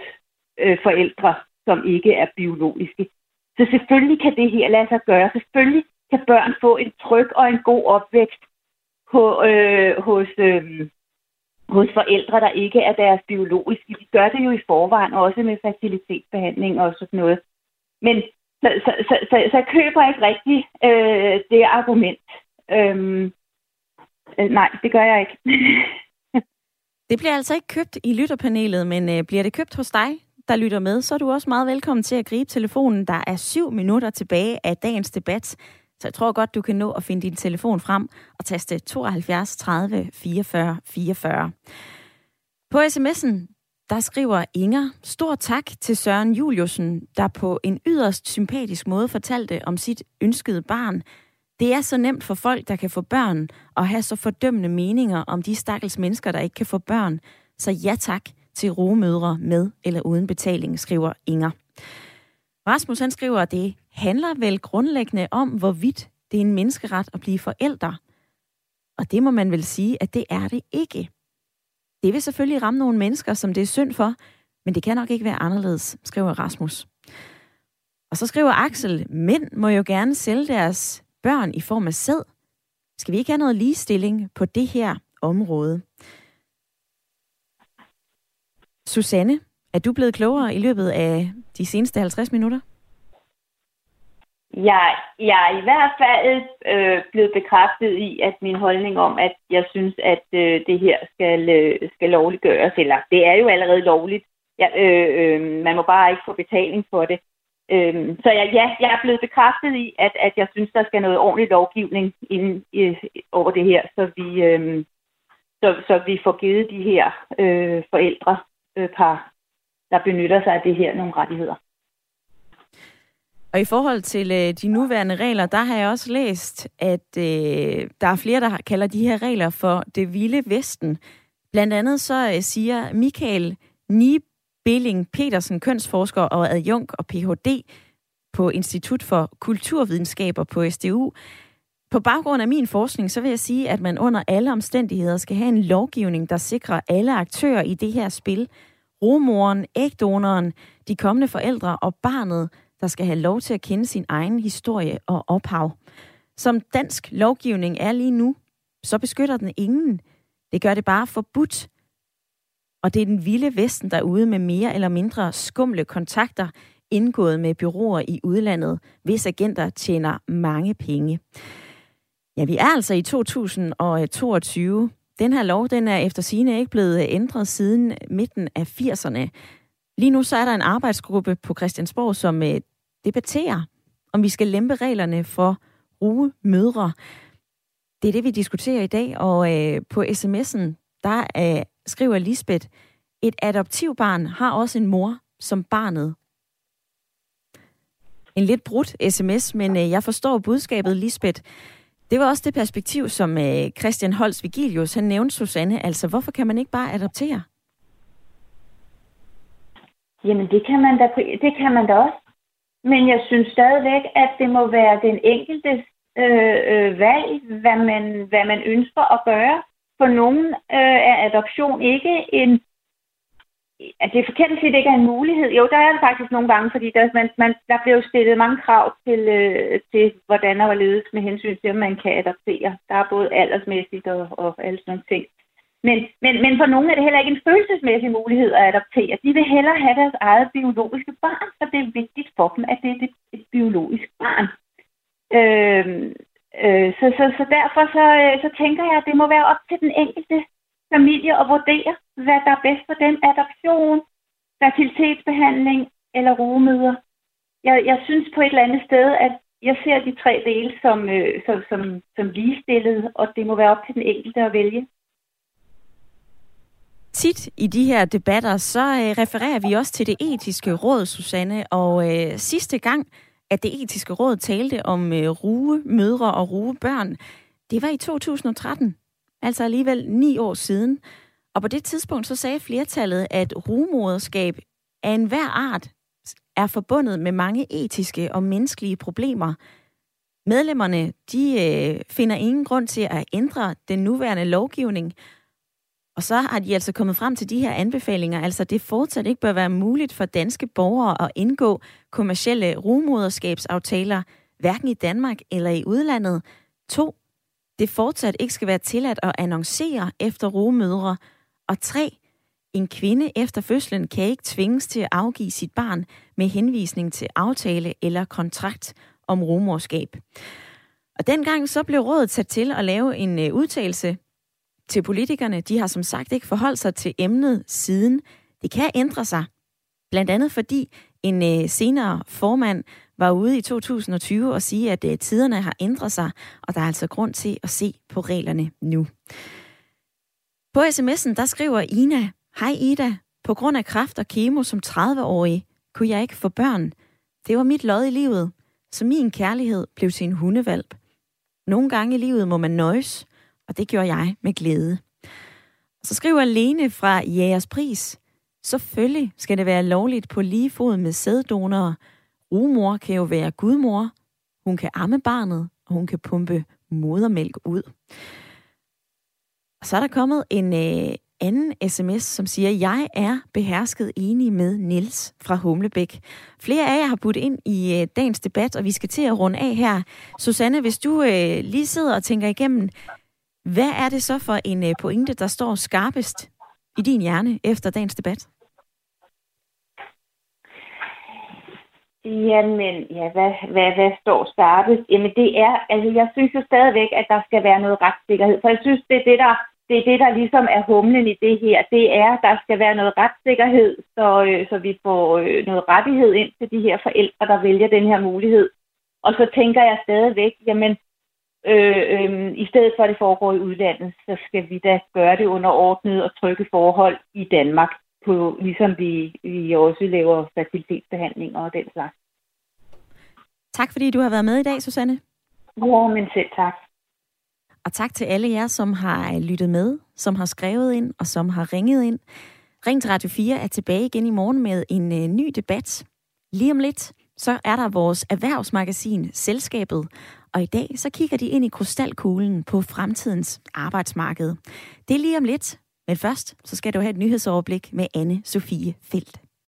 B: øh, forældre, som ikke er biologiske. Så selvfølgelig kan det her lade sig gøre. Selvfølgelig kan børn få en tryg og en god opvækst på, øh, hos, øh, hos forældre, der ikke er deres biologiske. De gør det jo i forvejen, også med facilitetsbehandling og sådan noget. Men så, så, så, så, så jeg køber ikke rigtigt øh, det argument. Øhm, øh, nej, det gør jeg ikke.
A: det bliver altså ikke købt i lytterpanelet, men øh, bliver det købt hos dig, der lytter med, så er du også meget velkommen til at gribe telefonen. Der er syv minutter tilbage af dagens debat. Så jeg tror godt, du kan nå at finde din telefon frem og taste 72 30 44 44. På sms'en, der skriver Inger, stor tak til Søren Juliusen, der på en yderst sympatisk måde fortalte om sit ønskede barn. Det er så nemt for folk, der kan få børn, at have så fordømmende meninger om de stakkels mennesker, der ikke kan få børn. Så ja tak til rogemødre med eller uden betaling, skriver Inger. Rasmus han skriver, at det handler vel grundlæggende om, hvorvidt det er en menneskeret at blive forældre. Og det må man vel sige, at det er det ikke. Det vil selvfølgelig ramme nogle mennesker, som det er synd for, men det kan nok ikke være anderledes, skriver Rasmus. Og så skriver Axel, mænd må jo gerne sælge deres børn i form af sæd. Skal vi ikke have noget ligestilling på det her område? Susanne, er du blevet klogere i løbet af de seneste 50 minutter?
B: Jeg, jeg er i hvert fald øh, blevet bekræftet i, at min holdning om, at jeg synes, at øh, det her skal, øh, skal lovliggøres, eller det er jo allerede lovligt. Ja, øh, øh, man må bare ikke få betaling for det. Øh, så jeg, ja, jeg er blevet bekræftet i, at, at jeg synes, der skal noget ordentlig lovgivning ind øh, over det her, så vi, øh, så, så vi får givet de her øh, forældre øh, par, der benytter sig af det her, nogle rettigheder.
A: Og i forhold til øh, de nuværende regler, der har jeg også læst, at øh, der er flere, der kalder de her regler for det vilde vesten. Blandt andet så øh, siger Michael Nibilling Petersen, kønsforsker og adjunkt og Ph.D. på Institut for Kulturvidenskaber på SDU. På baggrund af min forskning, så vil jeg sige, at man under alle omstændigheder skal have en lovgivning, der sikrer alle aktører i det her spil. Rumoren, ægdonoren, de kommende forældre og barnet der skal have lov til at kende sin egen historie og ophav. Som dansk lovgivning er lige nu, så beskytter den ingen. Det gør det bare forbudt. Og det er den vilde vesten derude med mere eller mindre skumle kontakter, indgået med byråer i udlandet, hvis agenter tjener mange penge. Ja, vi er altså i 2022. Den her lov, den er efter sine ikke blevet øh, ændret siden øh, midten af 80'erne. Lige nu så er der en arbejdsgruppe på Christiansborg, som øh, debatterer, om vi skal lempe reglerne for rugemødre. Det er det, vi diskuterer i dag, og øh, på sms'en, der øh, skriver Lisbeth, et adoptivbarn har også en mor som barnet. En lidt brudt sms, men øh, jeg forstår budskabet, Lisbeth. Det var også det perspektiv, som øh, Christian Holst Vigilius han nævnte, Susanne. Altså, hvorfor kan man ikke bare adoptere?
B: Jamen, det kan man da, det kan man da også. Men jeg synes stadigvæk, at det må være den enkelte øh, øh, valg, hvad man, hvad man ønsker at gøre. For nogen øh, er adoption ikke en... Altså, det er forkert at sige, at det ikke er en mulighed. Jo, der er det faktisk nogle gange, fordi der, man, man, der bliver stillet mange krav til, øh, til, hvordan der hvorledes med hensyn til, om man kan adoptere. Der er både aldersmæssigt og, og alle sådan nogle ting. Men, men, men for nogle er det heller ikke en følelsesmæssig mulighed at adoptere. De vil hellere have deres eget biologiske barn, så det er vigtigt for dem, at det er et, et biologisk barn. Øh, øh, så, så, så derfor så, øh, så tænker jeg, at det må være op til den enkelte familie og vurdere, hvad der er bedst for dem. adoption, fertilitetsbehandling eller rugemøder. Jeg, jeg synes på et eller andet sted, at jeg ser de tre dele som, øh, som, som, som ligestillede, og det må være op til den enkelte at vælge.
A: Tit i de her debatter, så øh, refererer vi også til det etiske råd, Susanne, og øh, sidste gang, at det etiske råd talte om øh, ruge mødre og ruge børn, det var i 2013, altså alligevel ni år siden. Og på det tidspunkt så sagde flertallet, at rumoderskab af enhver art er forbundet med mange etiske og menneskelige problemer. Medlemmerne de øh, finder ingen grund til at ændre den nuværende lovgivning, og så har de altså kommet frem til de her anbefalinger, altså det fortsat ikke bør være muligt for danske borgere at indgå kommercielle rumoderskabsaftaler, hverken i Danmark eller i udlandet. To, det fortsat ikke skal være tilladt at annoncere efter rumødre. Og tre, en kvinde efter fødslen kan ikke tvinges til at afgive sit barn med henvisning til aftale eller kontrakt om rumorskab. Og dengang så blev rådet sat til at lave en øh, udtalelse til politikerne. De har som sagt ikke forholdt sig til emnet siden. Det kan ændre sig. Blandt andet fordi en øh, senere formand var ude i 2020 og sige, at øh, tiderne har ændret sig, og der er altså grund til at se på reglerne nu. På sms'en, der skriver Ina, Hej Ida, på grund af kræft og kemo som 30-årig, kunne jeg ikke få børn. Det var mit lod i livet, så min kærlighed blev til en hundevalp. Nogle gange i livet må man nøjes, og det gjorde jeg med glæde. Så skriver Lene fra Jægers Pris, selvfølgelig skal det være lovligt på lige fod med sæddonorer. Rumor kan jo være gudmor. Hun kan amme barnet, og hun kan pumpe modermælk ud. Og så er der kommet en øh, anden sms, som siger, jeg er behersket enig med Nils fra Humlebæk. Flere af jer har budt ind i øh, dagens debat, og vi skal til at runde af her. Susanne, hvis du øh, lige sidder og tænker igennem, hvad er det så for en øh, pointe, der står skarpest i din hjerne efter dagens debat?
B: Jamen, ja, hvad, hvad, hvad står startes? Jamen, det er, altså, jeg synes jo stadigvæk, at der skal være noget retssikkerhed, for jeg synes, det er det, der, det er det, der ligesom er humlen i det her. Det er, at der skal være noget retssikkerhed, så, øh, så vi får øh, noget rettighed ind til de her forældre, der vælger den her mulighed. Og så tænker jeg stadigvæk, jamen, øh, øh, i stedet for at det foregår i udlandet, så skal vi da gøre det under ordnet og trygge forhold i Danmark på, ligesom vi, vi også laver fertilitetsbehandlinger og den slags.
A: Tak fordi du har været med i dag, Susanne.
B: Ja, men selv tak.
A: Og tak til alle jer, som har lyttet med, som har skrevet ind og som har ringet ind. Ring til Radio 4 er tilbage igen i morgen med en uh, ny debat. Lige om lidt, så er der vores erhvervsmagasin Selskabet. Og i dag, så kigger de ind i krystalkuglen på fremtidens arbejdsmarked. Det er lige om lidt. Men først, så skal du have et nyhedsoverblik med anne Sofie Felt.